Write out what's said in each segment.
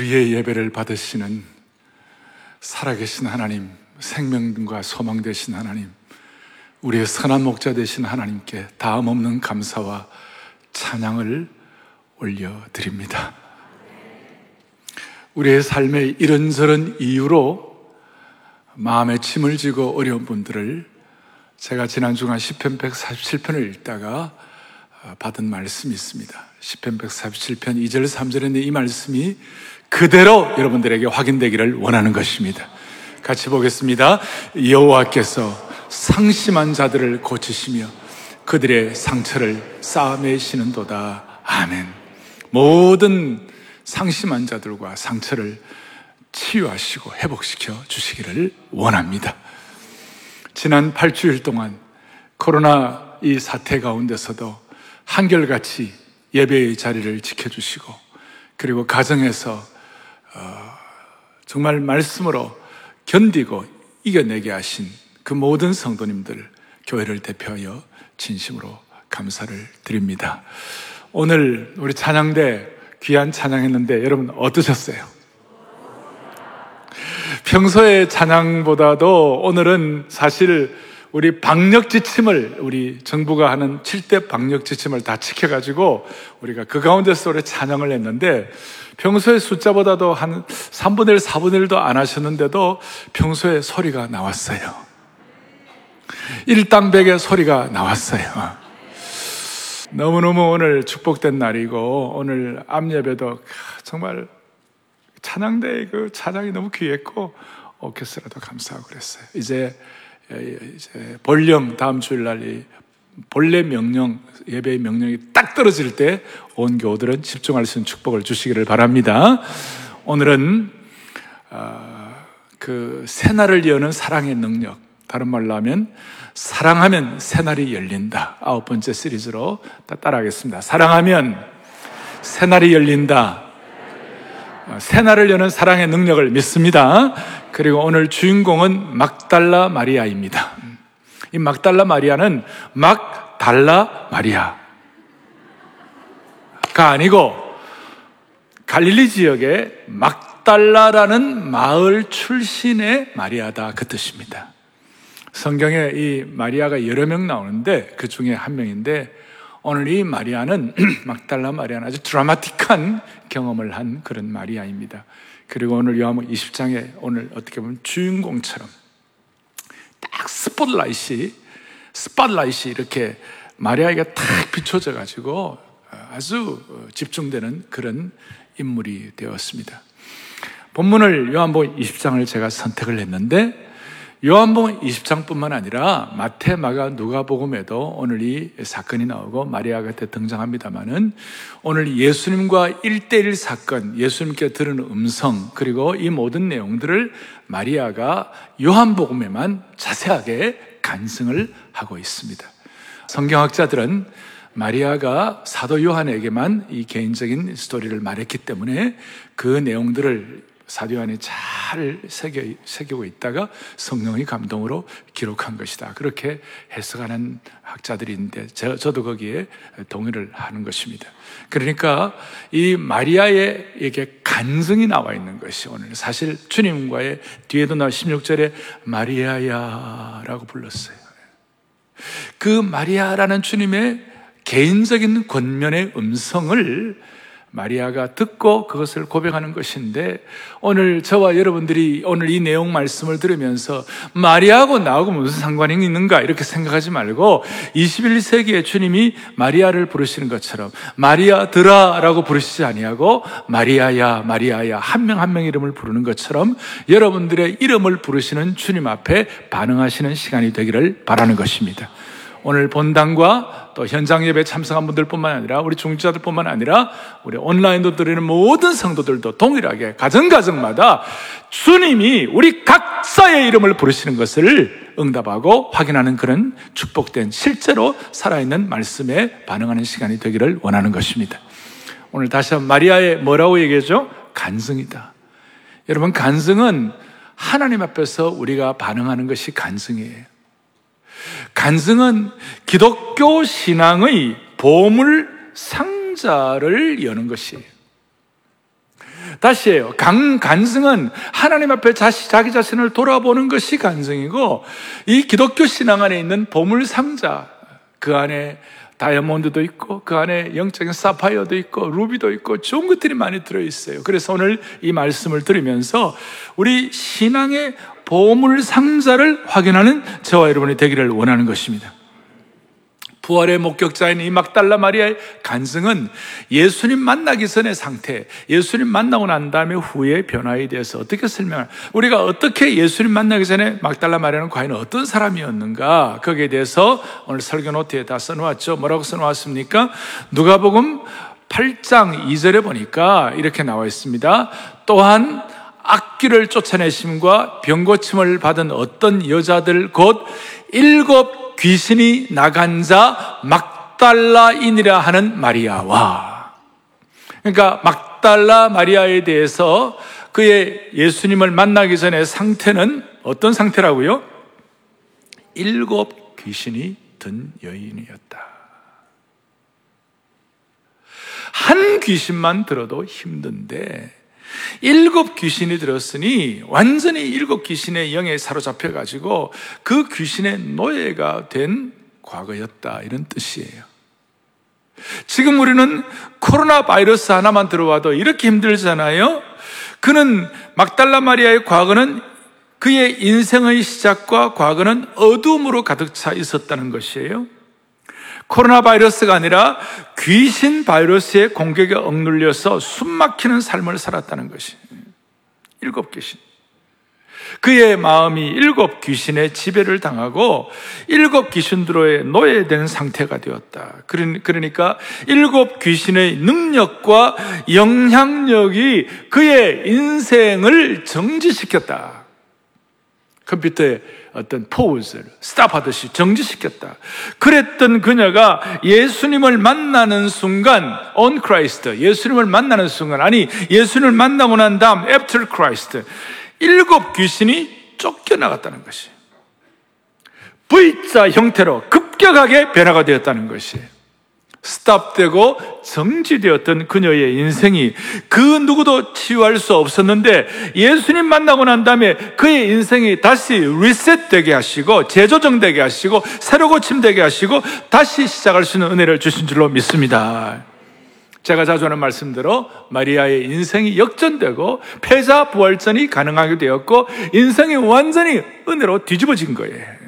우리의 예배를 받으시는 살아계신 하나님, 생명과 소망 되신 하나님, 우리의 선한 목자 되신 하나님께 다음 없는 감사와 찬양을 올려드립니다. 우리의 삶의 이런저런 이유로 마음에 침을 지고 어려운 분들을 제가 지난 주간 10편 147편을 읽다가 받은 말씀이 있습니다. 10편 147편 2절 3절에 이 말씀이 그대로 여러분들에게 확인되기를 원하는 것입니다. 같이 보겠습니다. 여호와께서 상심한 자들을 고치시며 그들의 상처를 쌓아매시는도다. 아멘. 모든 상심한 자들과 상처를 치유하시고 회복시켜 주시기를 원합니다. 지난 8주일 동안 코로나 이 사태 가운데서도 한결같이 예배의 자리를 지켜주시고 그리고 가정에서 어, 정말 말씀으로 견디고 이겨내게 하신 그 모든 성도님들 교회를 대표하여 진심으로 감사를 드립니다. 오늘 우리 찬양대 귀한 찬양했는데 여러분 어떠셨어요? 평소의 찬양보다도 오늘은 사실 우리 방역 지침을 우리 정부가 하는 7대 방역 지침을 다 지켜가지고 우리가 그 가운데서 우리 찬양을 했는데 평소의 숫자보다도 한 3분의 1, 4분의 1도 안 하셨는데도 평소에 소리가 나왔어요. 일당백의 소리가 나왔어요. 너무너무 오늘 축복된 날이고 오늘 암예배도 정말 찬양대의 그 찬양이 너무 귀했고 오케스트라도 감사하고 그랬어요. 이제 이제 볼륨 다음 주일 날 이 본래 명령 예배의 명령이 딱 떨어질 때 온 교우들은 집중할 수 있는 축복을 주시기를 바랍니다. 오늘은 어, 그 새날을 여는 사랑의 능력 다른 말로 하면 사랑하면 새날이 열린다. 아홉 번째 시리즈로 따라하겠습니다. 사랑하면 새날이 열린다. 어, 새날을 여는 사랑의 능력을 믿습니다. 그리고 오늘 주인공은 막달라 마리아입니다. 이 막달라 마리아는 막 달라 마리아가 아니고 갈릴리 지역의 막달라라는 마을 출신의 마리아다 그 뜻입니다. 성경에 이 마리아가 여러 명 나오는데 그 중에 한 명인데 오늘 이 마리아는 막달라 마리아는 아주 드라마틱한 경험을 한 그런 마리아입니다. 그리고 오늘 요한복 20장에 오늘 어떻게 보면 주인공처럼 딱 스포트라이트이 스팟라이트이 이렇게 마리아에게 탁 비춰져 가지고 아주 집중되는 그런 인물이 되었습니다. 본문을 요한복 20장을 제가 선택을 했는데 요한복음 20장뿐만 아니라 마태, 마가, 누가복음에도 오늘 이 사건이 나오고 마리아가 등장합니다만은 오늘 예수님과 1대1 사건, 예수님께 들은 음성, 그리고 이 모든 내용들을 마리아가 요한복음에만 자세하게 간승을 하고 있습니다. 성경학자들은 마리아가 사도 요한에게만 이 개인적인 스토리를 말했기 때문에 그 내용들을 사도안에 잘 새겨, 새기고 있다가 성령의 감동으로 기록한 것이다. 그렇게 해석하는 학자들인데 저, 저도 거기에 동의를 하는 것입니다. 그러니까 이 마리아에게 간증이 나와 있는 것이 오늘 사실 주님과의 뒤에도 나 16절에 마리아야라고 불렀어요. 그 마리아라는 주님의 개인적인 권면의 음성을 마리아가 듣고 그것을 고백하는 것인데 오늘 저와 여러분들이 오늘 이 내용 말씀을 들으면서 마리아하고 나하고 무슨 상관이 있는가 이렇게 생각하지 말고 21세기에 주님이 마리아를 부르시는 것처럼 마리아 드라라고 부르시지 아니하고 마리아야 마리아야 한명 한 명 이름을 부르는 것처럼 여러분들의 이름을 부르시는 주님 앞에 반응하시는 시간이 되기를 바라는 것입니다. 오늘 본당과 또 현장 예배 참석한 분들뿐만 아니라 우리 중지자들뿐만 아니라 우리 온라인도 드리는 모든 성도들도 동일하게 가정 가정마다 주님이 우리 각자의 이름을 부르시는 것을 응답하고 확인하는 그런 축복된 실제로 살아있는 말씀에 반응하는 시간이 되기를 원하는 것입니다. 오늘 다시 한번 마리아의 뭐라고 얘기하죠? 간증이다. 여러분 간증은 하나님 앞에서 우리가 반응하는 것이 간증이에요. 간증은 기독교 신앙의 보물 상자를 여는 것이에요. 다시 해요. 강, 간증은 하나님 앞에 자시, 자기 자신을 돌아보는 것이 간증이고, 이 기독교 신앙 안에 있는 보물 상자, 그 안에 다이아몬드도 있고, 그 안에 영적인 사파이어도 있고, 루비도 있고, 좋은 것들이 많이 들어있어요. 그래서 오늘 이 말씀을 들으면서 우리 신앙의 보물 상자를 확인하는 저와 여러분이 되기를 원하는 것입니다. 부활의 목격자인 이 막달라 마리아의 간증은 예수님 만나기 전의 상태, 예수님 만나고 난 다음에 후의 변화에 대해서 어떻게 설명할, 우리가 어떻게 예수님 만나기 전에 막달라 마리아는 과연 어떤 사람이었는가, 거기에 대해서 오늘 설교 노트에 다 써놓았죠. 뭐라고 써놓았습니까? 누가복음 8장 2절에 보니까 이렇게 나와 있습니다. 또한 악기를 쫓아내심과 병고침을 받은 어떤 여자들 곧 일곱 귀신이 나간 자 막달라인이라 하는 마리아와 그러니까 막달라 마리아에 대해서 그의 예수님을 만나기 전에 상태는 어떤 상태라고요? 일곱 귀신이 든 여인이었다. 한 귀신만 들어도 힘든데 일곱 귀신이 들었으니 완전히 일곱 귀신의 영에 사로잡혀 가지고 그 귀신의 노예가 된 과거였다 이런 뜻이에요. 지금 우리는 코로나 바이러스 하나만 들어와도 이렇게 힘들잖아요. 그는 막달라 마리아의 과거는 그의 인생의 시작과 과거는 어둠으로 가득 차 있었다는 것이에요. 코로나 바이러스가 아니라 귀신 바이러스의 공격에 억눌려서 숨막히는 삶을 살았다는 것이 일곱 귀신. 그의 마음이 일곱 귀신의 지배를 당하고 일곱 귀신들의 노예된 상태가 되었다. 그러니까 일곱 귀신의 능력과 영향력이 그의 인생을 정지시켰다. 컴퓨터에 어떤 포즈를 스탑하듯이 정지시켰다. 그랬던 그녀가 예수님을 만나는 순간, on Christ, 예수님을 만나는 순간, 아니, 예수님을 만나고 난 다음, after Christ, 일곱 귀신이 쫓겨나갔다는 것이. V자 형태로 급격하게 변화가 되었다는 것이에요. 스탑되고 정지되었던 그녀의 인생이 그 누구도 치유할 수 없었는데 예수님 만나고 난 다음에 그의 인생이 다시 리셋되게 하시고 재조정되게 하시고 새로 고침되게 하시고 다시 시작할 수 있는 은혜를 주신 줄로 믿습니다. 제가 자주 하는 말씀대로 마리아의 인생이 역전되고 패자 부활전이 가능하게 되었고 인생이 완전히 은혜로 뒤집어진 거예요.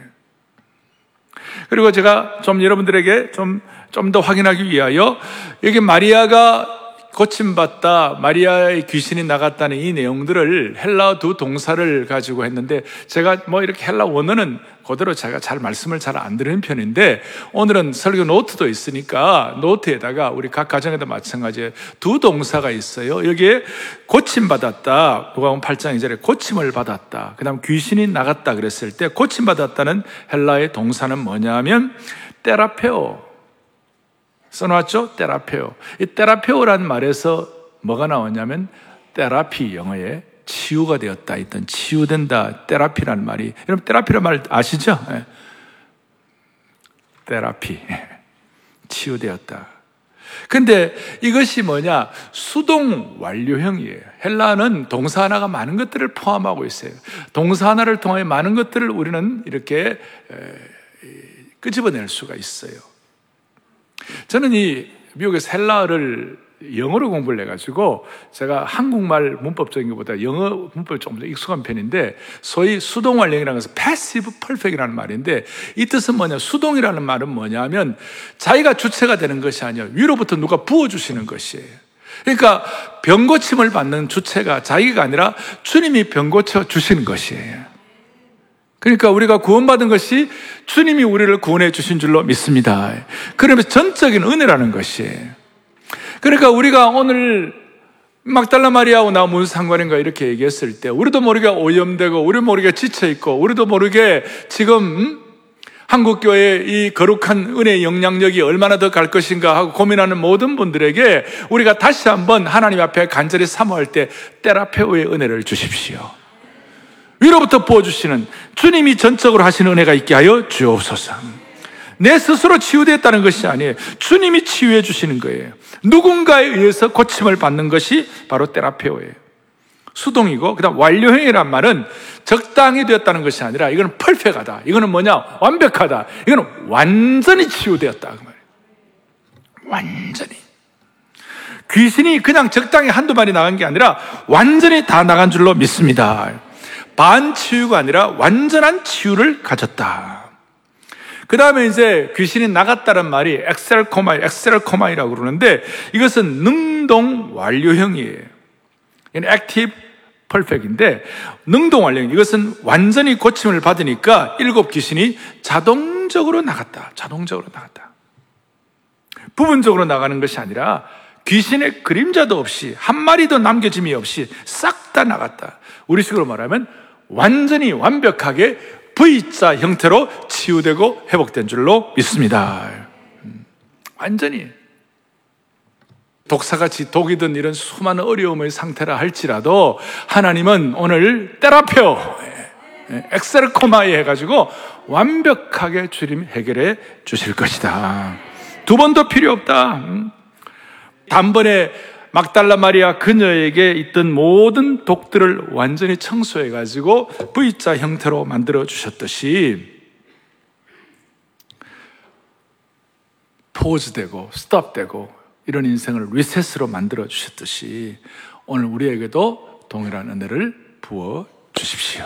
그리고 제가 좀 여러분들에게 좀 좀 더 확인하기 위하여 여기 마리아가 고침받다 마리아의 귀신이 나갔다는 이 내용들을 헬라 두 동사를 가지고 했는데 제가 뭐 이렇게 헬라 원어는 그대로 제가 잘 말씀을 잘 안 드리는 편인데 오늘은 설교 노트도 있으니까 노트에다가 우리 각 가정에도 마찬가지에 두 동사가 있어요. 여기에 고침받았다. 누가복음 8장 2절에 고침을 받았다. 그다음 귀신이 나갔다 그랬을 때 고침받았다는 헬라의 동사는 뭐냐면 테라페오 써놨죠? 테라페오. 이 테라페오라는 말에서 뭐가 나오냐면 테라피 영어에 치유가 되었다 있던 치유된다 테라피라는 말이 여러분 테라피라는 말 아시죠? 네. 테라피 치유되었다. 근데 이것이 뭐냐? 수동 완료형이에요. 헬라는 동사 하나가 많은 것들을 포함하고 있어요. 동사 하나를 통해 많은 것들을 우리는 이렇게 끄집어낼 수가 있어요. 저는 이 미국에서 헬라어를 영어로 공부를 해가지고 제가 한국말 문법적인 것보다 영어 문법이 조금 더 익숙한 편인데 소위 수동완령이라는 것은 passive perfect이라는 말인데 이 뜻은 뭐냐? 수동이라는 말은 뭐냐면 자기가 주체가 되는 것이 아니라 위로부터 누가 부어주시는 것이에요. 그러니까 병고침을 받는 주체가 자기가 아니라 주님이 병고쳐 주시는 것이에요 그러니까 우리가 구원받은 것이 주님이 우리를 구원해 주신 줄로 믿습니다. 그러면서 전적인 은혜라는 것이에요. 그러니까 우리가 오늘 막달라 마리아하고 나 무슨 상관인가 이렇게 얘기했을 때 우리도 모르게 오염되고 우리도 모르게 지쳐있고 우리도 모르게 지금 한국교회의 이 거룩한 은혜의 영향력이 얼마나 더 갈 것인가 하고 고민하는 모든 분들에게 우리가 다시 한번 하나님 앞에 간절히 사모할 때 때라페오의 은혜를 주십시오. 위로부터 부어주시는 주님이 전적으로 하시는 은혜가 있게 하여 주옵소서. 내 스스로 치유되었다는 것이 아니에요. 주님이 치유해 주시는 거예요. 누군가에 의해서 고침을 받는 것이 바로 테라페오예요. 수동이고 그다음 완료형이란 말은 적당히 되었다는 것이 아니라 이거는 perfect하다. 이거는 뭐냐? 완벽하다. 이거는 완전히 치유되었다 그. 완전히. 귀신이 그냥 적당히 한두 마리 나간 게 아니라 완전히 다 나간 줄로 믿습니다. 반 치유가 아니라 완전한 치유를 가졌다. 그 다음에 이제 귀신이 나갔다는 말이 ἐξέρχομαι, ἐξέρχομαι라고 그러는데 이것은 능동 완료형이에요. active perfect인데 능동 완료 이것은 완전히 고침을 받으니까 일곱 귀신이 자동적으로 나갔다. 자동적으로 나갔다. 부분적으로 나가는 것이 아니라 귀신의 그림자도 없이 한 마리도 남겨짐이 없이 싹 다 나갔다. 우리식으로 말하면 완전히 완벽하게 V자 형태로 치유되고 회복된 줄로 믿습니다. 음, 완전히 독사같이 독이든 이런 수많은 어려움의 상태라 할지라도 하나님은 오늘 때라페오 엑셀코마에 해가지고 완벽하게 주님 해결해 주실 것이다. 두 번도 필요 없다. 음. 단번에 막달라 마리아 그녀에게 있던 모든 독들을 완전히 청소해 가지고 V자 형태로 만들어 주셨듯이 포즈되고 스톱되고 이런 인생을 리셋으로 만들어 주셨듯이 오늘 우리에게도 동일한 은혜를 부어 주십시오.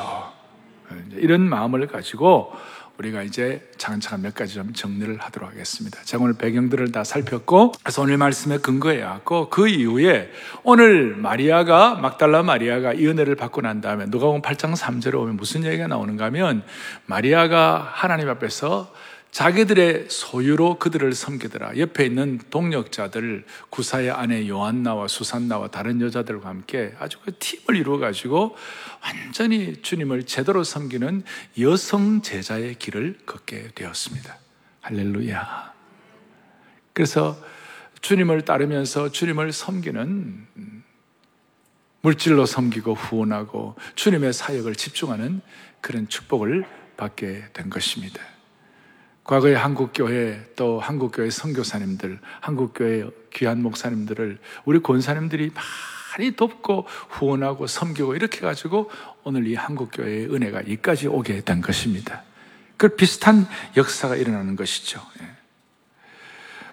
이런 마음을 가지고 우리가 이제 차근차근 몇 가지 좀 정리를 하도록 하겠습니다. 제가 오늘 배경들을 다 살폈고, 그래서 오늘 말씀에 근거해왔고, 그 이후에 오늘 마리아가, 막달라 마리아가 이 은혜를 받고 난 다음에 누가복음 8장 3절에 오면 무슨 얘기가 나오는가 하면 마리아가 하나님 앞에서 자기들의 소유로 그들을 섬기더라. 옆에 있는 동력자들, 구사의 아내 요한나와 수산나와 다른 여자들과 함께 아주 그 팀을 이루어가지고 완전히 주님을 제대로 섬기는 여성 제자의 길을 걷게 되었습니다. 할렐루야. 그래서 주님을 따르면서 주님을 섬기는 물질로 섬기고 후원하고 주님의 사역을 집중하는 그런 축복을 받게 된 것입니다. 과거에 한국교회 또 한국교회 선교사님들, 한국교회 귀한 목사님들을 우리 권사님들이 많이 돕고 후원하고 섬기고 이렇게 가지고 오늘 이 한국교회의 은혜가 이까지 오게 된 것입니다. 그 비슷한 역사가 일어나는 것이죠. 예.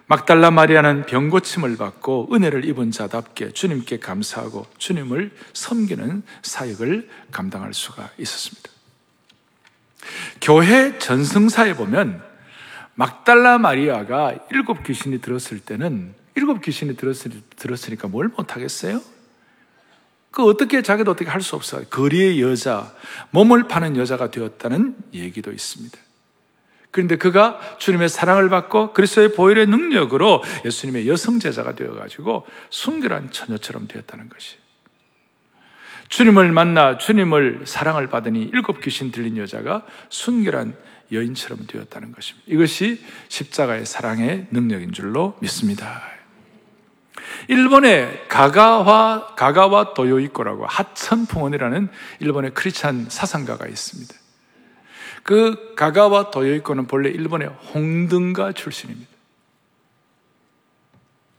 막달라 마리아는 병고침을 받고 은혜를 입은 자답게 주님께 감사하고 주님을 섬기는 사역을 감당할 수가 있었습니다. 교회 전승사에 보면 막달라 마리아가 일곱 귀신이 들었을 때는 일곱 귀신이 들었으, 들었으니까 뭘 못하겠어요? 그 어떻게 자기도 어떻게 할 수 없어요. 거리의 여자, 몸을 파는 여자가 되었다는 얘기도 있습니다. 그런데 그가 주님의 사랑을 받고 그리스도의 보혈의 능력으로 예수님의 여성 제자가 되어 가지고 순결한 처녀처럼 되었다는 것이. 주님을 만나 주님을 사랑을 받으니 일곱 귀신 들린 여자가 순결한 여인처럼 되었다는 것입니다. 이것이 십자가의 사랑의 능력인 줄로 믿습니다. 일본의 가가와 가가와 도요이코라고 하천풍원이라는 일본의 크리스찬 사상가가 있습니다. 그 가가와 도요이코는 본래 일본의 홍등가 출신입니다.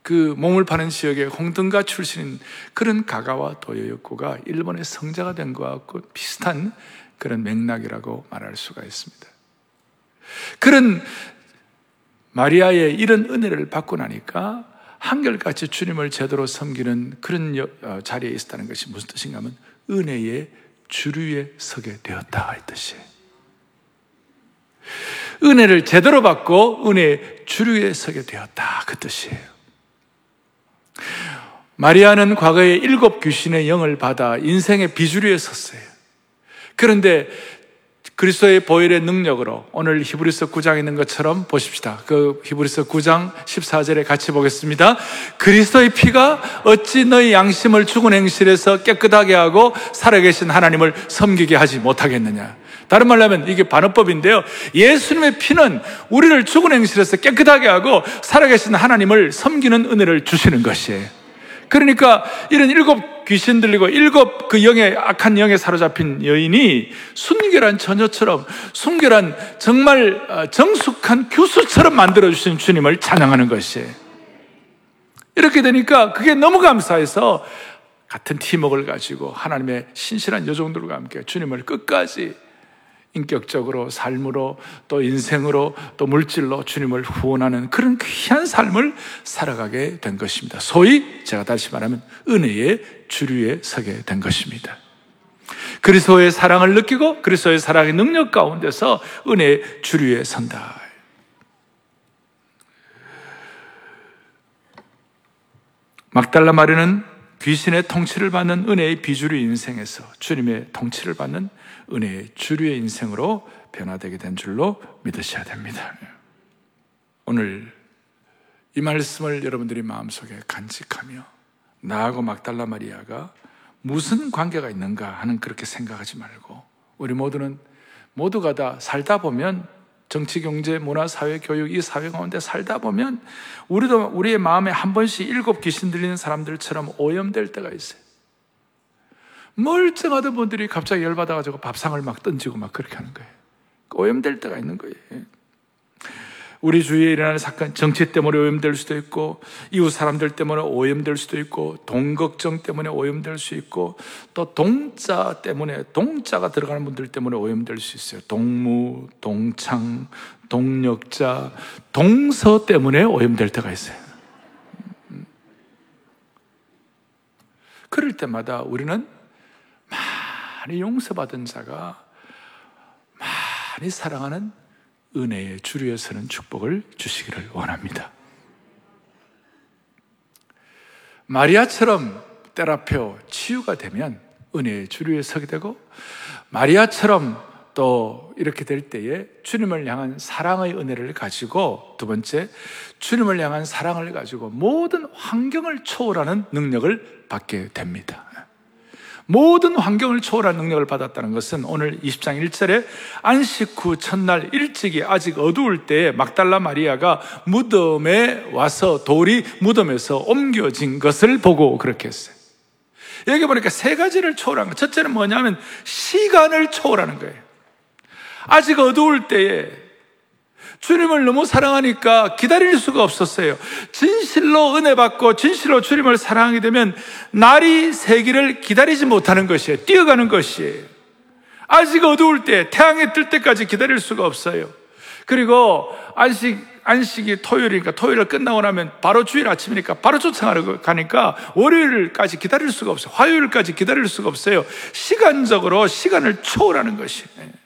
그 몸을 파는 지역의 홍등가 출신인 그런 가가와 도요이코가 일본의 성자가 된 것과 비슷한 그런 맥락이라고 말할 수가 있습니다. 그런 마리아의 이런 은혜를 받고 나니까 한결같이 주님을 제대로 섬기는 그런 어, 자리에 있었다는 것이 무슨 뜻인가 하면 은혜의 주류에 서게 되었다 이 뜻이에요. 은혜를 제대로 받고 은혜의 주류에 서게 되었다 그 뜻이에요. 마리아는 과거에 일곱 귀신의 영을 받아 인생의 비주류에 섰어요. 그런데 그리스도의 보혈의 능력으로 오늘 히브리서 9장에 있는 것처럼 보십시다. 그 히브리서 9장 14절에 같이 보겠습니다. 그리스도의 피가 어찌 너희 양심을 죽은 행실에서 깨끗하게 하고 살아계신 하나님을 섬기게 하지 못하겠느냐. 다른 말로 하면 이게 반어법인데요. 예수님의 피는 우리를 죽은 행실에서 깨끗하게 하고 살아계신 하나님을 섬기는 은혜를 주시는 것이에요. 그러니까 이런 일곱 귀신 들리고 일곱 그 영에 악한 영에 사로잡힌 여인이 순결한 처녀처럼 순결한 정말 어, 정숙한 교수처럼 만들어 주신 주님을 찬양하는 것이에요. 이렇게 되니까 그게 너무 감사해서 같은 팀웍을 가지고 하나님의 신실한 여종들과 함께 주님을 끝까지 인격적으로 삶으로 또 인생으로 또 물질로 주님을 후원하는 그런 귀한 삶을 살아가게 된 것입니다. 소위 제가 다시 말하면 은혜의 주류에 서게 된 것입니다. 그리스도의 사랑을 느끼고 그리스도의 사랑의 능력 가운데서 은혜의 주류에 선다. 막달라 마리는 귀신의 통치를 받는 은혜의 비주류 인생에서 주님의 통치를 받는 은혜의 주류의 인생으로 변화되게 된 줄로 믿으셔야 됩니다. 오늘 이 말씀을 여러분들이 마음속에 간직하며 나하고 막달라 마리아가 무슨 관계가 있는가 하는 그렇게 생각하지 말고 우리 모두는 모두가 다 살다 보면 정치, 경제, 문화, 사회, 교육 이 사회 가운데 살다 보면 우리도 우리의 마음에 한 번씩 일곱 귀신 들리는 사람들처럼 오염될 때가 있어요. 멀쩡하던 분들이 갑자기 열받아가지고 밥상을 막 던지고 막 그렇게 하는 거예요. 오염될 때가 있는 거예요. 우리 주위에 일어나는 사건, 정치 때문에 오염될 수도 있고, 이웃 사람들 때문에 오염될 수도 있고, 돈 걱정 때문에 오염될 수 있고, 또 동자 때문에, 동자가 들어가는 분들 때문에 오염될 수 있어요. 동무, 동창, 동력자, 동서 때문에 오염될 때가 있어요. 그럴 때마다 우리는 많이 용서받은 자가 많이 사랑하는 은혜의 주류에 서는 축복을 주시기를 원합니다. 마리아처럼 때라표 치유가 되면 은혜의 주류에 서게 되고 마리아처럼 또 이렇게 될 때에 주님을 향한 사랑의 은혜를 가지고 두 번째 주님을 향한 사랑을 가지고 모든 환경을 초월하는 능력을 받게 됩니다. 모든 환경을 초월한 능력을 받았다는 것은 오늘 20장 1절에 안식 후 첫날 일찍이 아직 어두울 때에 막달라 마리아가 무덤에 와서 돌이 무덤에서 옮겨진 것을 보고 그렇게 했어요. 여기 보니까 세 가지를 초월한 거. 첫째는 뭐냐면 시간을 초월하는 거예요. 아직 어두울 때에 주님을 너무 사랑하니까 기다릴 수가 없었어요. 진실로 은혜 받고 진실로 주님을 사랑하게 되면 날이 새기를 기다리지 못하는 것이에요. 뛰어가는 것이에요. 아직 어두울 때, 태양이 뜰 때까지 기다릴 수가 없어요. 그리고 안식, 안식이 토요일이니까 토요일 끝나고 나면 바로 주일 아침이니까 바로 쫓아가러 가니까 월요일까지 기다릴 수가 없어요. 화요일까지 기다릴 수가 없어요. 시간적으로 시간을 초월하는 것이에요.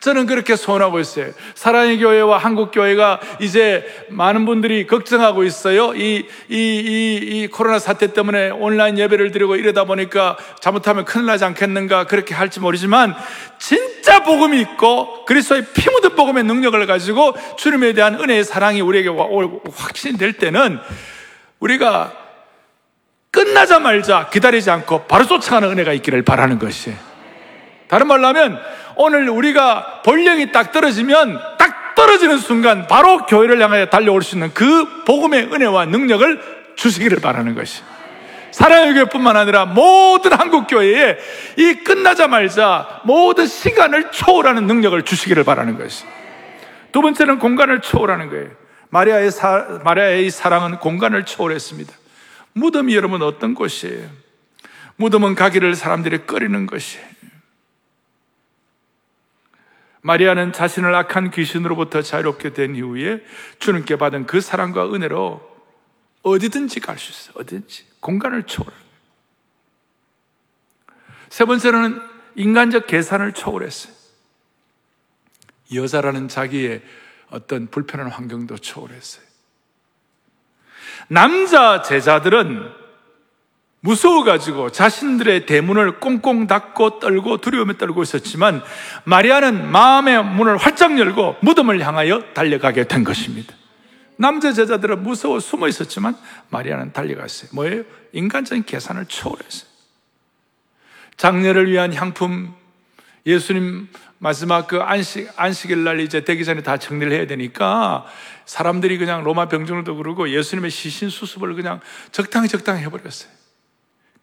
저는 그렇게 소원하고 있어요. 사랑의 교회와 한국 교회가 이제 많은 분들이 걱정하고 있어요. 이, 이, 이, 이 코로나 사태 때문에 온라인 예배를 드리고 이러다 보니까 잘못하면 큰일 나지 않겠는가 그렇게 할지 모르지만 진짜 복음이 있고 그리스도의 피 묻은 복음의 능력을 가지고 주님에 대한 은혜의 사랑이 우리에게 확신이 될 때는 우리가 끝나자말자 기다리지 않고 바로 쫓아가는 은혜가 있기를 바라는 것이에요. 다른 말로 하면 오늘 우리가 본령이 딱 떨어지면 딱 떨어지는 순간 바로 교회를 향하여 달려올 수 있는 그 복음의 은혜와 능력을 주시기를 바라는 것이. 사랑의 교회뿐만 아니라 모든 한국 교회에 이 끝나자마자 모든 시간을 초월하는 능력을 주시기를 바라는 것이. 두 번째는 공간을 초월하는 거예요. 마리아의 사, 마리아의 사랑은 공간을 초월했습니다. 무덤이 여러분 어떤 곳이에요? 무덤은 가기를 사람들이 꺼리는 것이에요. 마리아는 자신을 악한 귀신으로부터 자유롭게 된 이후에 주님께 받은 그 사랑과 은혜로 어디든지 갈 수 있어요. 어디든지. 공간을 초월. 세 번째로는 인간적 계산을 초월했어요. 여자라는 자기의 어떤 불편한 환경도 초월했어요. 남자 제자들은 무서워가지고 자신들의 대문을 꽁꽁 닫고 떨고 두려움에 떨고 있었지만 마리아는 마음의 문을 활짝 열고 무덤을 향하여 달려가게 된 것입니다. 남자 제자들은 무서워 숨어 있었지만 마리아는 달려갔어요. 뭐예요? 인간적인 계산을 초월했어요. 장례를 위한 향품, 예수님 마지막 그 안식, 안식일 날 이제 되기 전에 다 정리를 해야 되니까 사람들이 그냥 로마 병정들도 그러고 예수님의 시신 수습을 그냥 적당히 적당히 해버렸어요.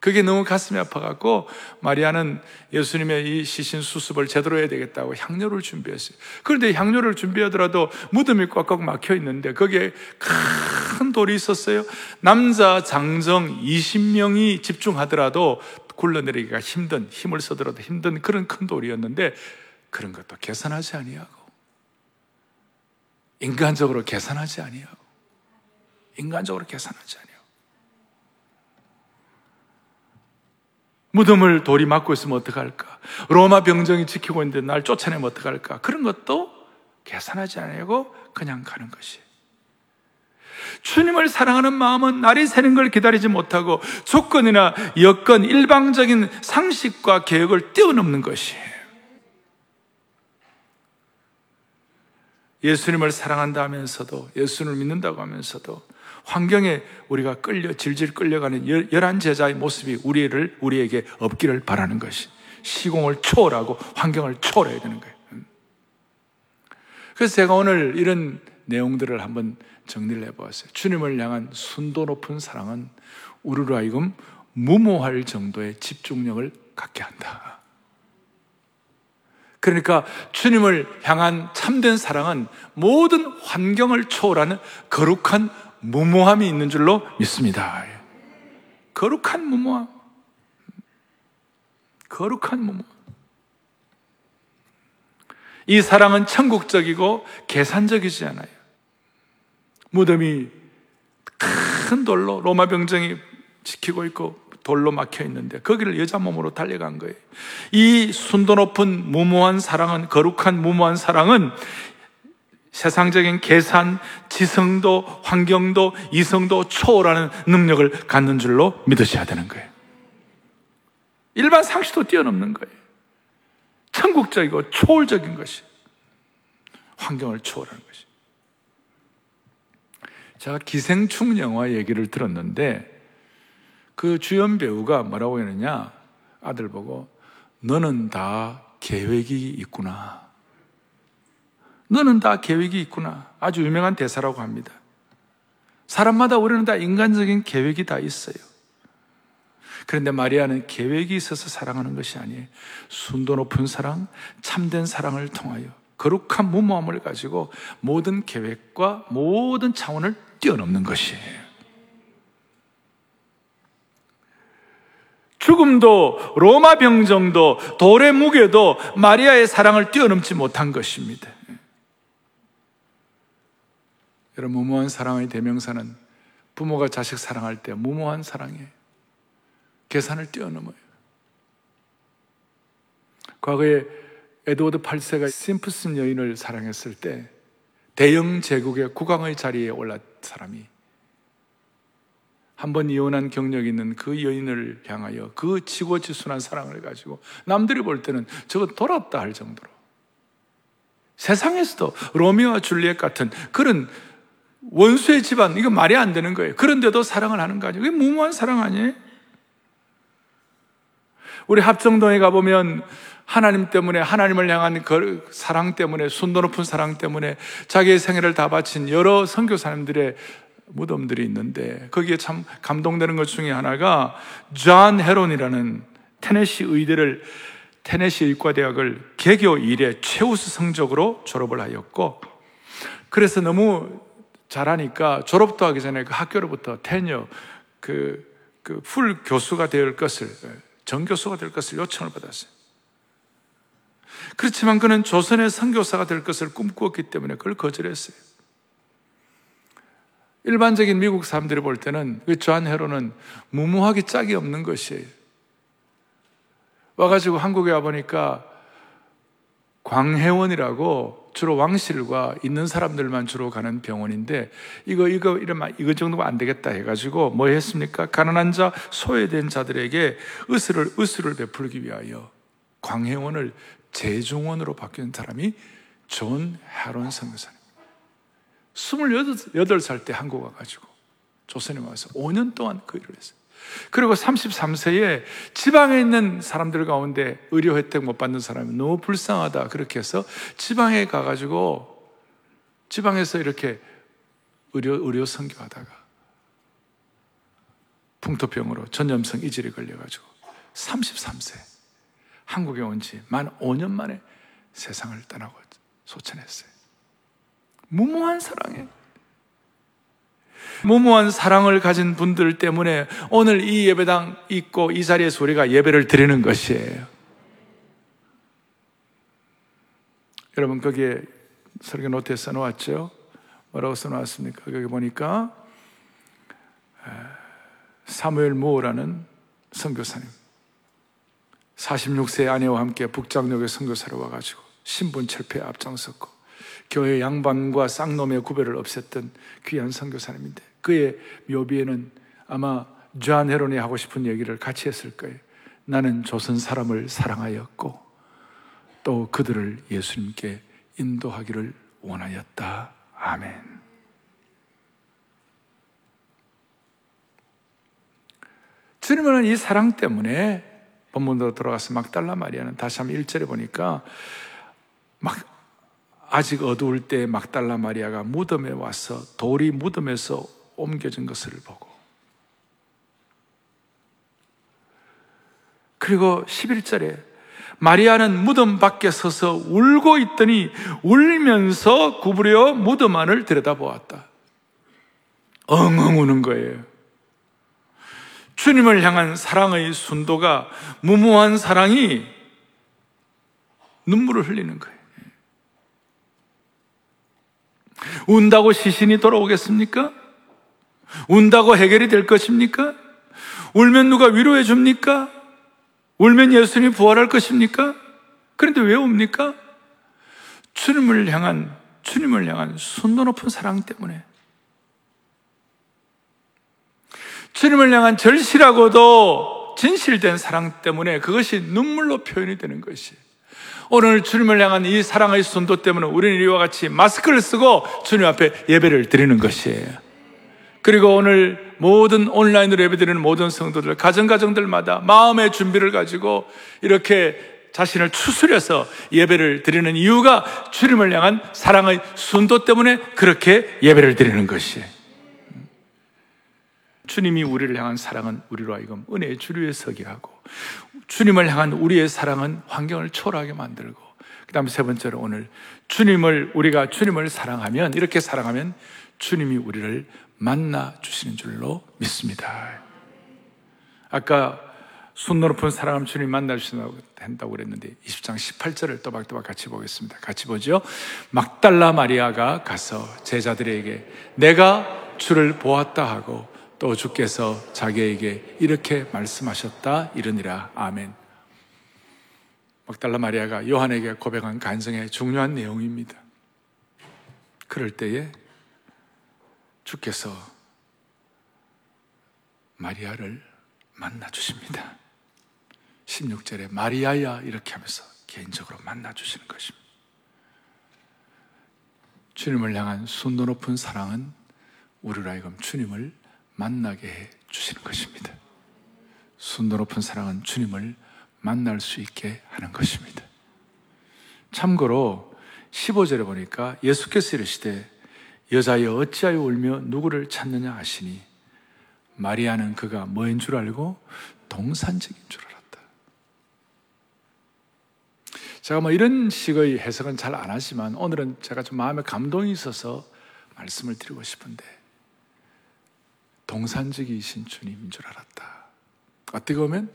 그게 너무 가슴이 아파갖고 마리아는 예수님의 이 시신 수습을 제대로 해야 되겠다고 향료를 준비했어요. 그런데 향료를 준비하더라도 무덤이 꽉꽉 막혀 있는데 거기에 큰 돌이 있었어요. 남자 장정 20명이 집중하더라도 굴러내리기가 힘든 힘을 써더라도 힘든 그런 큰 돌이었는데 그런 것도 계산하지 아니하고 인간적으로 계산하지 아니하고 인간적으로 계산하지 아니하고 무덤을 돌이 막고 있으면 어떡할까? 로마 병정이 지키고 있는데 날 쫓아내면 어떡할까? 그런 것도 계산하지 않고 그냥 가는 것이. 주님을 사랑하는 마음은 날이 새는 걸 기다리지 못하고 조건이나 여건, 일방적인 상식과 계획을 뛰어넘는 것이에요. 예수님을 사랑한다 하면서도 예수님을 믿는다고 하면서도 환경에 우리가 끌려 질질 끌려가는 열한 제자의 모습이 우리를 우리에게 없기를 바라는 것이 시공을 초월하고 환경을 초월해야 되는 거예요. 음. 그래서 제가 오늘 이런 내용들을 한번 정리를 해보았어요. 주님을 향한 순도 높은 사랑은 우리로 하여금 무모할 정도의 집중력을 갖게 한다. 그러니까 주님을 향한 참된 사랑은 모든 환경을 초월하는 거룩한 무모함이 있는 줄로 믿습니다. 거룩한 무모함. 거룩한 무모함. 이 사랑은 천국적이고 계산적이지 않아요. 무덤이 큰 돌로 로마 병정이 지키고 있고 돌로 막혀 있는데 거기를 여자 몸으로 달려간 거예요. 이 순도 높은 무모한 사랑은 거룩한 무모한 사랑은 세상적인 계산, 지성도, 환경도, 이성도 초월하는 능력을 갖는 줄로 믿으셔야 되는 거예요. 일반 상식도 뛰어넘는 거예요. 천국적이고 초월적인 것이. 환경을 초월하는 것이. 제가 기생충 영화 얘기를 들었는데 그 주연 배우가 뭐라고 했느냐? 아들 보고 너는 다 계획이 있구나. 너는 다 계획이 있구나. 아주 유명한 대사라고 합니다. 사람마다 우리는 다 인간적인 계획이 다 있어요. 그런데 마리아는 계획이 있어서 사랑하는 것이 아니에요. 순도 높은 사랑, 참된 사랑을 통하여 거룩한 무모함을 가지고 모든 계획과 모든 차원을 뛰어넘는 것이에요. 죽음도 로마 병정도 돌의 무게도 마리아의 사랑을 뛰어넘지 못한 것입니다. 여러분, 무모한 사랑의 대명사는 부모가 자식 사랑할 때 무모한 사랑이에요. 계산을 뛰어넘어요. 과거에 에드워드 8세가 심프슨 여인을 사랑했을 때 대영 제국의 국왕의 자리에 올랐 사람이 한 번 이혼한 경력이 있는 그 여인을 향하여 그 지고지순한 사랑을 가지고 남들이 볼 때는 저거 돌았다 할 정도로 세상에서도 로미오와 줄리엣 같은 그런 원수의 집안, 이거 말이 안 되는 거예요. 그런데도 사랑을 하는 거 아니에요? 그게 무모한 사랑 아니에요? 우리 합정동에 가보면 하나님 때문에, 하나님을 향한 그 사랑 때문에, 순도 높은 사랑 때문에 자기의 생애를 다 바친 여러 선교사님들의 무덤들이 있는데 거기에 참 감동되는 것 중에 하나가 존 헤론이라는 테네시 의대를 테네시 의과대학을 개교 이래 최우수 성적으로 졸업을 하였고 그래서 너무 잘하니까 졸업도 하기 전에 그 학교로부터 테녀, 그, 그 풀 교수가 될 것을, 정교수가 될 것을 요청을 받았어요. 그렇지만 그는 조선의 선교사가 될 것을 꿈꾸었기 때문에 그걸 거절했어요. 일반적인 미국 사람들이 볼 때는 그 조한 헤로는 무모하기 짝이 없는 것이에요. 와가지고 한국에 와보니까 광해원이라고 주로 왕실과 있는 사람들만 주로 가는 병원인데 이거 이거 이런 이거 정도가 안 되겠다 해가지고 뭐 했습니까? 가난한 자, 소외된 자들에게 의술을 의술을 베풀기 위하여 광해원을 제중원으로 바뀐 사람이 존 헤론 선교사님. 28살 때 한국 와가지고 조선에 와서 5년 동안 그 일을 했어요. 그리고 33세에 지방에 있는 사람들 가운데 의료 혜택 못 받는 사람이 너무 불쌍하다. 그렇게 해서 지방에 가가지고 지방에서 이렇게 의료, 의료 선교하다가 풍토병으로 전염성 이질이 걸려가지고 33세 한국에 온 지 만 5년 만에 세상을 떠나고 소천했어요. 무모한 사랑에 무모한 사랑을 가진 분들 때문에 오늘 이 예배당 있고 이 자리에서 우리가 예배를 드리는 것이에요. 여러분 거기에 설교 노트에 써놓았죠? 뭐라고 써놓았습니까? 거기 보니까 사무엘 모어라는 선교사님 46세 아내와 함께 북장로교 선교사로 와가지고 신분 철폐에 앞장섰고 교회 양반과 쌍놈의 구별을 없앴던 귀한 선교사님인데 그의 묘비에는 아마 존 헤론이 하고 싶은 얘기를 같이 했을 거예요. 나는 조선 사람을 사랑하였고 또 그들을 예수님께 인도하기를 원하였다. 아멘. 주님은 이 사랑 때문에 본문으로 돌아가서 막달라 마리아는 다시 한번 1절에 보니까 막 아직 어두울 때 막달라 마리아가 무덤에 와서 돌이 무덤에서 옮겨진 것을 보고 그리고 11절에 마리아는 무덤 밖에 서서 울고 있더니 울면서 구부려 무덤 안을 들여다보았다. 엉엉 우는 거예요. 주님을 향한 사랑의 순도가 무모한 사랑이 눈물을 흘리는 거예요. 운다고 시신이 돌아오겠습니까? 운다고 해결이 될 것입니까? 울면 누가 위로해 줍니까? 울면 예수님이 부활할 것입니까? 그런데 왜 옵니까? 주님을 향한, 주님을 향한 순도 높은 사랑 때문에. 주님을 향한 절실하고도 진실된 사랑 때문에 그것이 눈물로 표현이 되는 것이. 오늘 주님을 향한 이 사랑의 순도 때문에 우리는 이와 같이 마스크를 쓰고 주님 앞에 예배를 드리는 것이에요. 그리고 오늘 모든 온라인으로 예배드리는 모든 성도들, 가정가정들마다 마음의 준비를 가지고 이렇게 자신을 추스려서 예배를 드리는 이유가 주님을 향한 사랑의 순도 때문에 그렇게 예배를 드리는 것이에요. 주님이 우리를 향한 사랑은 우리로 하여금 은혜의 주류에 서게 하고 주님을 향한 우리의 사랑은 환경을 초월하게 만들고 그 다음에 세 번째로 오늘 주님을 우리가 주님을 사랑하면 이렇게 사랑하면 주님이 우리를 만나 주시는 줄로 믿습니다. 아까 순 높은 사랑함 주님 만나 주신다고 한다고 그랬는데 20장 18절을 또박또박 같이 보겠습니다. 같이 보죠. 막달라 마리아가 가서 제자들에게 내가 주를 보았다 하고 또 주께서 자기에게 이렇게 말씀하셨다 이르니라. 아멘. 막달라 마리아가 요한에게 고백한 간증의 중요한 내용입니다. 그럴 때에 주께서 마리아를 만나 주십니다. 16절에 마리아야 이렇게 하면서 개인적으로 만나 주시는 것입니다. 주님을 향한 순도 높은 사랑은 우리로 하여금 주님을 만나게 해 주시는 것입니다. 순도 높은 사랑은 주님을 만날 수 있게 하는 것입니다. 참고로 15절에 보니까 예수께서 이르시되 여자여 어찌하여 울며 누구를 찾느냐 하시니 마리아는 그가 뭐인 줄 알고 동산직인 줄 알았다. 제가 뭐 이런 식의 해석은 잘 안 하지만 오늘은 제가 좀 마음에 감동이 있어서 말씀을 드리고 싶은데 동산직이신 주님인 줄 알았다. 어떻게 보면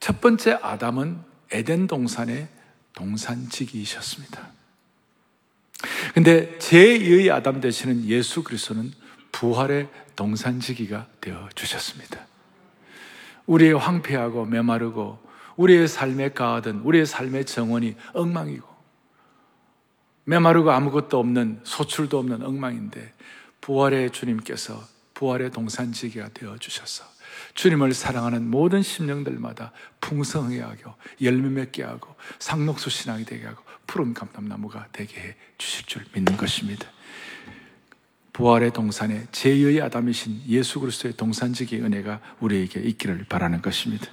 첫 번째 아담은 에덴 동산의 동산직이셨습니다. 근데 제2의 아담 되시는 예수 그리스도는 부활의 동산지기가 되어 주셨습니다. 우리의 황폐하고 메마르고 우리의 삶에 가하던 우리의 삶의 정원이 엉망이고 메마르고 아무것도 없는 소출도 없는 엉망인데 부활의 주님께서 부활의 동산지기가 되어 주셔서 주님을 사랑하는 모든 심령들마다 풍성하게 하고 열매 맺게 하고 상록수 신앙이 되게 하고 푸른 감람나무가 되게 해 주실 줄 믿는 것입니다. 부활의 동산에 제2의 아담이신 예수 그리스도의 동산직의 은혜가 우리에게 있기를 바라는 것입니다.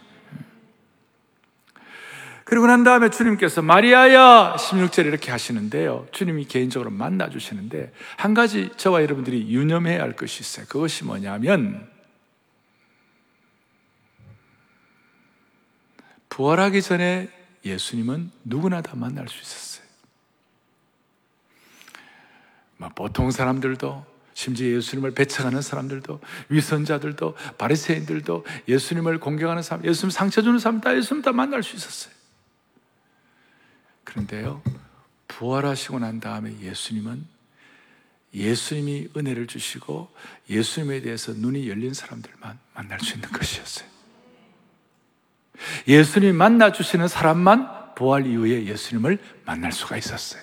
그리고 난 다음에 주님께서 마리아야 16절에 이렇게 하시는데요. 주님이 개인적으로 만나 주시는데 한 가지 저와 여러분들이 유념해야 할 것이 있어요. 그것이 뭐냐면 부활하기 전에 예수님은 누구나 다 만날 수 있었어요. 보통 사람들도 심지어 예수님을 배척하는 사람들도 위선자들도 바리새인들도 예수님을 공격하는 사람, 예수님 상처 주는 사람 다 예수님 다 만날 수 있었어요. 그런데요, 부활하시고 난 다음에 예수님은 예수님이 은혜를 주시고 예수님에 대해서 눈이 열린 사람들만 만날 수 있는 것이었어요. 예수님 만나 주시는 사람만 부활 이후에 예수님을 만날 수가 있었어요.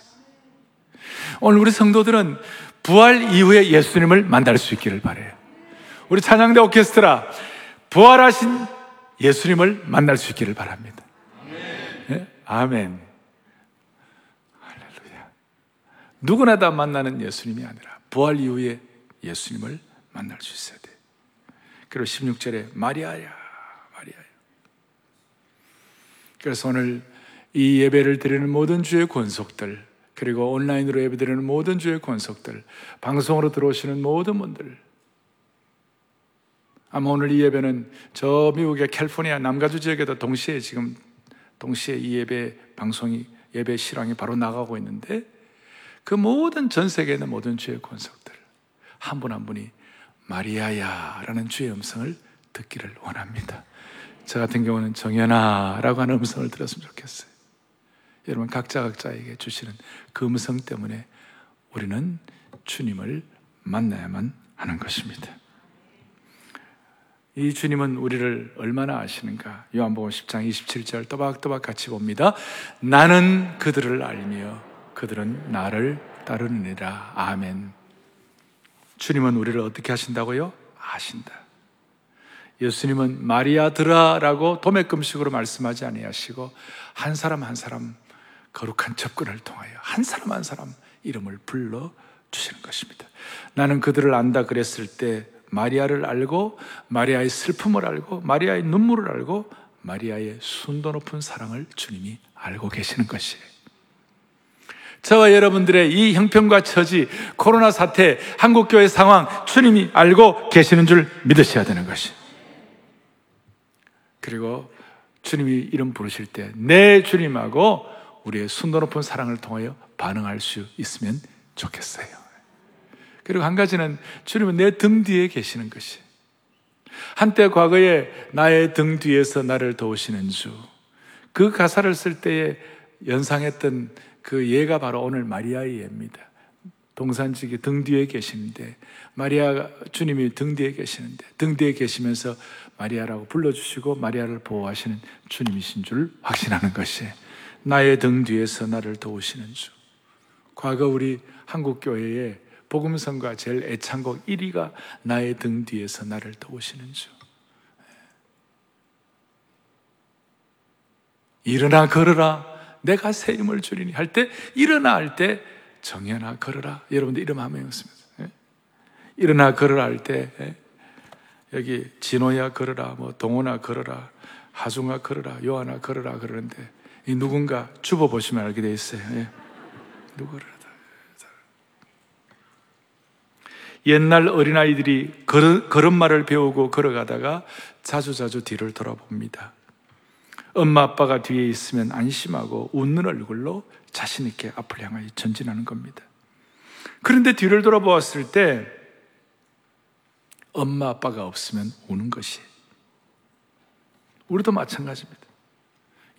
오늘 우리 성도들은 부활 이후에 예수님을 만날 수 있기를 바래요. 우리 찬양대 오케스트라 부활하신 예수님을 만날 수 있기를 바랍니다. 네? 아멘. 할렐루야. 누구나 다 만나는 예수님이 아니라 부활 이후에 예수님을 만날 수 있어야 돼. 그리고 16절에 마리아야, 마리아야. 그래서 오늘 이 예배를 드리는 모든 주의 권속들, 그리고 온라인으로 예배 드리는 모든 주의 권속들, 방송으로 들어오시는 모든 분들, 아마 오늘 이 예배는 저 미국의 캘리포니아 남가주 지역에도 동시에 지금 동시에 이 예배 방송이 예배 실황이 바로 나가고 있는데 그 모든 전 세계에 있는 모든 주의 권속들 한 분한 한 분이 마리아야라는 주의 음성을 듣기를 원합니다. 저 같은 경우는 정연아라고 하는 음성을 들었으면 좋겠어요. 여러분 각자 각자에게 주시는 그 음성 때문에 우리는 주님을 만나야만 하는 것입니다. 이 주님은 우리를 얼마나 아시는가? 요한복음 10장 27절 또박또박 같이 봅니다. 나는 그들을 알며 그들은 나를 따르느니라. 아멘. 주님은 우리를 어떻게 하신다고요? 아신다. 예수님은 마리아 드라라고 도매금식으로 말씀하지 아니하시고 한 사람 한 사람 거룩한 접근을 통하여 한 사람 한 사람 이름을 불러 주시는 것입니다. 나는 그들을 안다 그랬을 때 마리아를 알고 마리아의 슬픔을 알고 마리아의 눈물을 알고 마리아의 순도 높은 사랑을 주님이 알고 계시는 것이에요. 저와 여러분들의 이 형편과 처지, 코로나 사태, 한국교회 상황 주님이 알고 계시는 줄 믿으셔야 되는 것이. 그리고 주님이 이름 부르실 때내 주님하고 우리의 순도 높은 사랑을 통하여 반응할 수 있으면 좋겠어요. 그리고 한 가지는 주님은 내 등 뒤에 계시는 것이. 한때 과거에 나의 등 뒤에서 나를 도우시는 주. 그 가사를 쓸 때에 연상했던 그 예가 바로 오늘 마리아의 예입니다. 동산지기 등 뒤에 계시는데 마리아 주님이 등 뒤에 계시는데 등 뒤에 계시면서 마리아라고 불러주시고 마리아를 보호하시는 주님이신 줄 확신하는 것이 나의 등 뒤에서 나를 도우시는 주. 과거 우리 한국 교회에 복음성과 제일 애창곡 1위가 나의 등 뒤에서 나를 도우시는 주. 일어나 걸어라. 내가 새 힘을 주리니 할 때 일어나 할 때 정연아 걸어라. 여러분들 이름 한번 했습니다. 예? 일어나 걸어라 할 때 예? 여기 진호야 걸어라, 뭐 동호나 걸어라, 하중아 걸어라, 요하나 걸어라 그러는데 이 누군가 주워 보시면 알게 돼 있어요. 예. 누구를 옛날 어린아이들이 걸음, 걸음마를 배우고 걸어가다가 자주자주 뒤를 돌아봅니다. 엄마 아빠가 뒤에 있으면 안심하고 웃는 얼굴로 자신 있게 앞을 향하여 전진하는 겁니다. 그런데 뒤를 돌아보았을 때 엄마 아빠가 없으면 우는 것이 우리도 마찬가지입니다.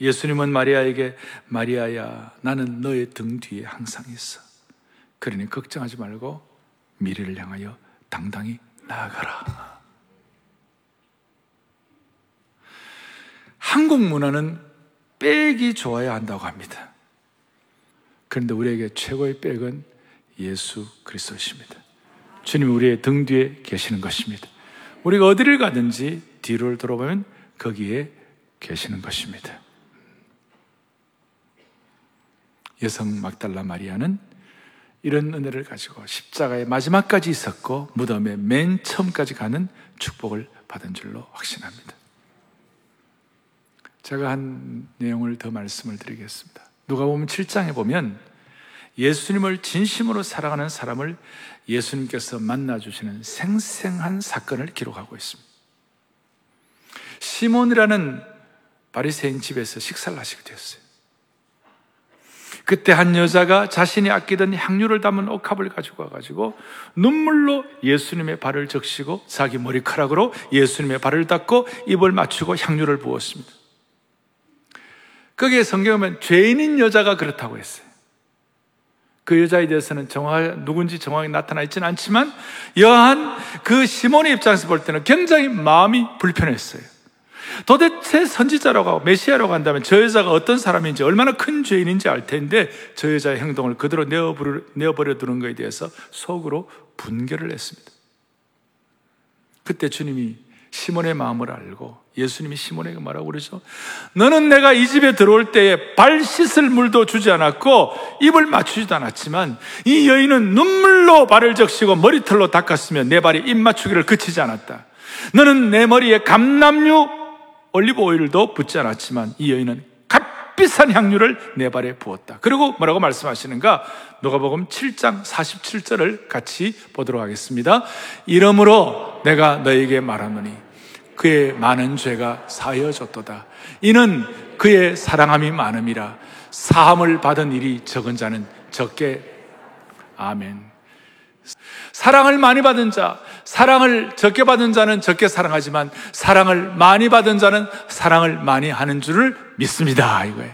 예수님은 마리아에게 마리아야 나는 너의 등 뒤에 항상 있어. 그러니 걱정하지 말고 미래를 향하여 당당히 나아가라. 한국 문화는 백이 좋아야 한다고 합니다. 그런데 우리에게 최고의 백은 예수 그리스도십니다. 주님 우리의 등 뒤에 계시는 것입니다. 우리가 어디를 가든지 뒤를 돌아보면 거기에 계시는 것입니다. 여성 막달라 마리아는 이런 은혜를 가지고 십자가의 마지막까지 있었고 무덤의 맨 처음까지 가는 축복을 받은 줄로 확신합니다. 제가 한 내용을 더 말씀을 드리겠습니다. 누가 보면 7장에 보면 예수님을 진심으로 사랑하는 사람을 예수님께서 만나주시는 생생한 사건을 기록하고 있습니다. 시몬이라는 바리새인 집에서 식사를 하시게 되었어요. 그때 한 여자가 자신이 아끼던 향유를 담은 옥합을 가지고 와가지고 눈물로 예수님의 발을 적시고 자기 머리카락으로 예수님의 발을 닦고 입을 맞추고 향유를 부었습니다. 거기에 성경에 보면 죄인인 여자가 그렇다고 했어요. 그 여자에 대해서는 정확 누군지 정확히 나타나 있지는 않지만 여한 그 시몬의 입장에서 볼 때는 굉장히 마음이 불편했어요. 도대체 선지자라고 하고 메시아라고 한다면 저 여자가 어떤 사람인지 얼마나 큰 죄인인지 알 텐데 저 여자의 행동을 그대로 내어버려, 내어버려 두는 것에 대해서 속으로 분개를 했습니다. 그때 주님이 시몬의 마음을 알고 예수님이 시몬에게 뭐라고 그러죠? 너는 내가 이 집에 들어올 때에 발 씻을 물도 주지 않았고 입을 맞추지도 않았지만 이 여인은 눈물로 발을 적시고 머리털로 닦았으며 내 발이 입 맞추기를 그치지 않았다. 너는 내 머리에 감남류 올리브 오일도 붓지 않았지만 이 여인은 값비싼 향유를 내 발에 부었다. 그리고 뭐라고 말씀하시는가? 누가복음 7장 47절을 같이 보도록 하겠습니다. 이러므로 내가 너에게 말하노니 그의 많은 죄가 사여졌도다. 이는 그의 사랑함이 많음이라 사함을 받은 일이 적은 자는 적게 아멘. 사랑을 많이 받은 자, 사랑을 적게 받은 자는 적게 사랑하지만 사랑을 많이 받은 자는 사랑을 많이 하는 줄을 믿습니다. 이거예요.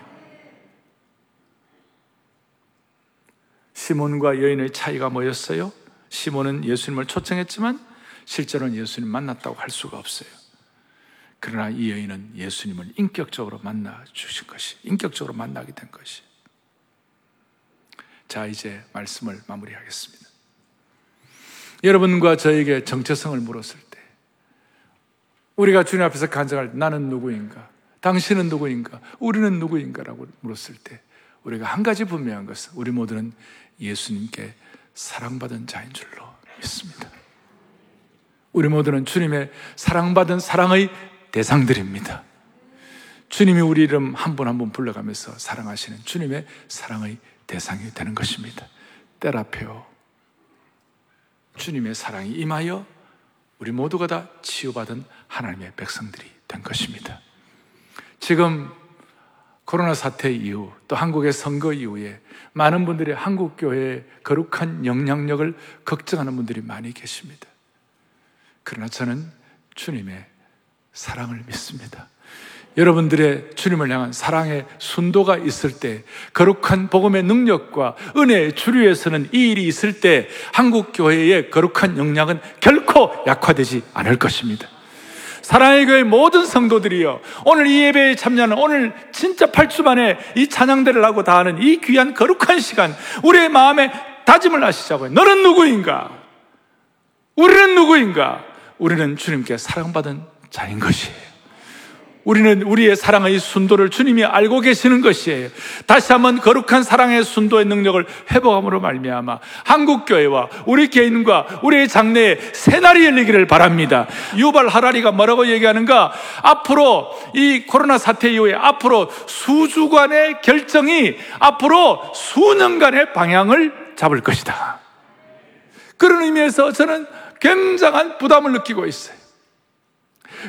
시몬과 여인의 차이가 뭐였어요? 시몬은 예수님을 초청했지만 실제로는 예수님 만났다고 할 수가 없어요. 그러나 이 여인은 예수님을 인격적으로 만나 주신 것이, 인격적으로 만나게 된 것이. 자, 이제 말씀을 마무리하겠습니다. 여러분과 저에게 정체성을 물었을 때, 우리가 주님 앞에서 간증할 나는 누구인가? 당신은 누구인가? 우리는 누구인가라고 물었을 때, 우리가 한 가지 분명한 것은 우리 모두는 예수님께 사랑받은 자인 줄로 믿습니다. 우리 모두는 주님의 사랑받은 사랑의 대상들입니다. 주님이 우리 이름 한분한분 불러가면서 사랑하시는 주님의 사랑의 대상이 되는 것입니다. 때라페오. 주님의 사랑이 임하여 우리 모두가 다 치유받은 하나님의 백성들이 된 것입니다. 지금 코로나 사태 이후 또 한국의 선거 이후에 많은 분들이 한국 교회의 거룩한 영향력을 걱정하는 분들이 많이 계십니다. 그러나 저는 주님의 사랑을 믿습니다. 여러분들의 주님을 향한 사랑의 순도가 있을 때, 거룩한 복음의 능력과 은혜의 주류에서는 이 일이 있을 때, 한국교회의 거룩한 역량은 결코 약화되지 않을 것입니다. 사랑의 교회 모든 성도들이요. 오늘 이 예배에 참여하는 오늘 진짜 8주 만에 이 찬양대를 하고 다 하는 이 귀한 거룩한 시간, 우리의 마음에 다짐을 하시자고요. 너는 누구인가? 우리는 누구인가? 우리는 주님께 사랑받은 자인 것이에요. 우리는 우리의 사랑의 순도를 주님이 알고 계시는 것이에요. 다시 한번 거룩한 사랑의 순도의 능력을 회복함으로 말미암아 한국 교회와 우리 개인과 우리의 장래에 새날이 열리기를 바랍니다. 유발 하라리가 뭐라고 얘기하는가? 앞으로 이 코로나 사태 이후에 앞으로 수주간의 결정이 앞으로 수년간의 방향을 잡을 것이다. 그런 의미에서 저는 굉장한 부담을 느끼고 있어요.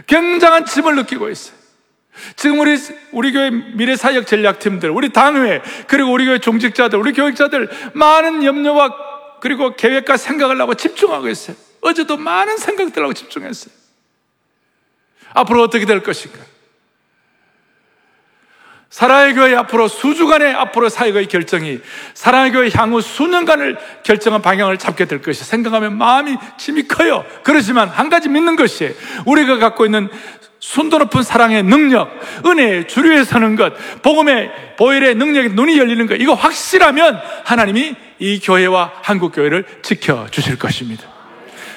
굉장한 짐을 느끼고 있어요. 지금 우리, 우리 교회 미래 사역 전략팀들, 우리 당회, 그리고 우리 교회 종직자들, 우리 교육자들, 많은 염려와 그리고 계획과 생각을 하고 집중하고 있어요. 어제도 많은 생각들하고 집중했어요. 앞으로 어떻게 될 것인가? 사랑의 교회 앞으로 수주간의 앞으로 사역의 결정이 사랑의 교회 향후 수년간을 결정한 방향을 잡게 될 것이 생각하면 마음이 짐이 커요. 그렇지만 한 가지 믿는 것이 우리가 갖고 있는 순도 높은 사랑의 능력, 은혜의 주류에 서는 것, 복음의 보혈의 능력에 눈이 열리는 것, 이거 확실하면 하나님이 이 교회와 한국 교회를 지켜 주실 것입니다.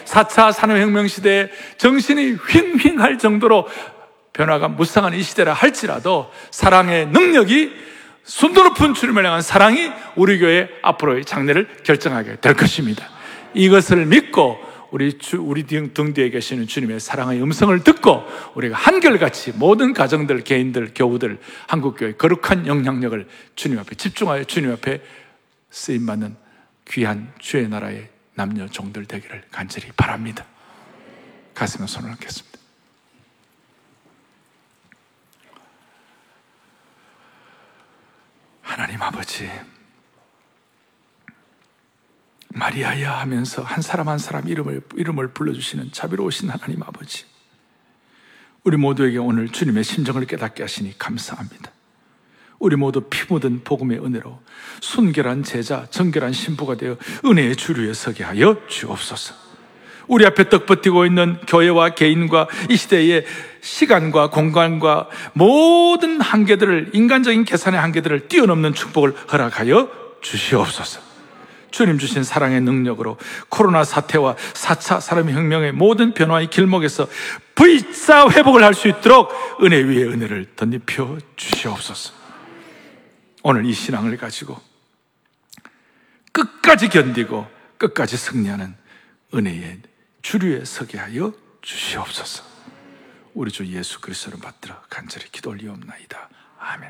4차 산업혁명 시대에 정신이 휑휑할 정도로 변화가 무쌍한 이 시대라 할지라도 사랑의 능력이 순도 높은 주님을 향한 사랑이 우리 교회 앞으로의 장래를 결정하게 될 것입니다. 이것을 믿고 우리 주, 우리 등, 등 뒤에 계시는 주님의 사랑의 음성을 듣고 우리가 한결같이 모든 가정들, 개인들, 교우들, 한국교회 거룩한 영향력을 주님 앞에 집중하여 주님 앞에 쓰임받는 귀한 주의 나라의 남녀 종들 되기를 간절히 바랍니다. 가슴에 손을 얹겠습니다. 아버지, 마리아야 하면서 한 사람 한 사람 이름을, 이름을 불러주시는 자비로우신 하나님 아버지. 우리 모두에게 오늘 주님의 심정을 깨닫게 하시니 감사합니다. 우리 모두 피 묻은 복음의 은혜로 순결한 제자, 정결한 신부가 되어 은혜의 주류에 서게 하여 주옵소서. 우리 앞에 떡 버티고 있는 교회와 개인과 이 시대의 시간과 공간과 모든 한계들을, 인간적인 계산의 한계들을 뛰어넘는 축복을 허락하여 주시옵소서. 주님 주신 사랑의 능력으로 코로나 사태와 4차 산업혁명의 모든 변화의 길목에서 V자 회복을 할 수 있도록 은혜 위에 은혜를 덧입혀 주시옵소서. 오늘 이 신앙을 가지고 끝까지 견디고 끝까지 승리하는 은혜의 주류에 서게 하여 주시옵소서. 우리 주 예수 그리스도를 받들어 간절히 기도 올리옵나이다. 아멘.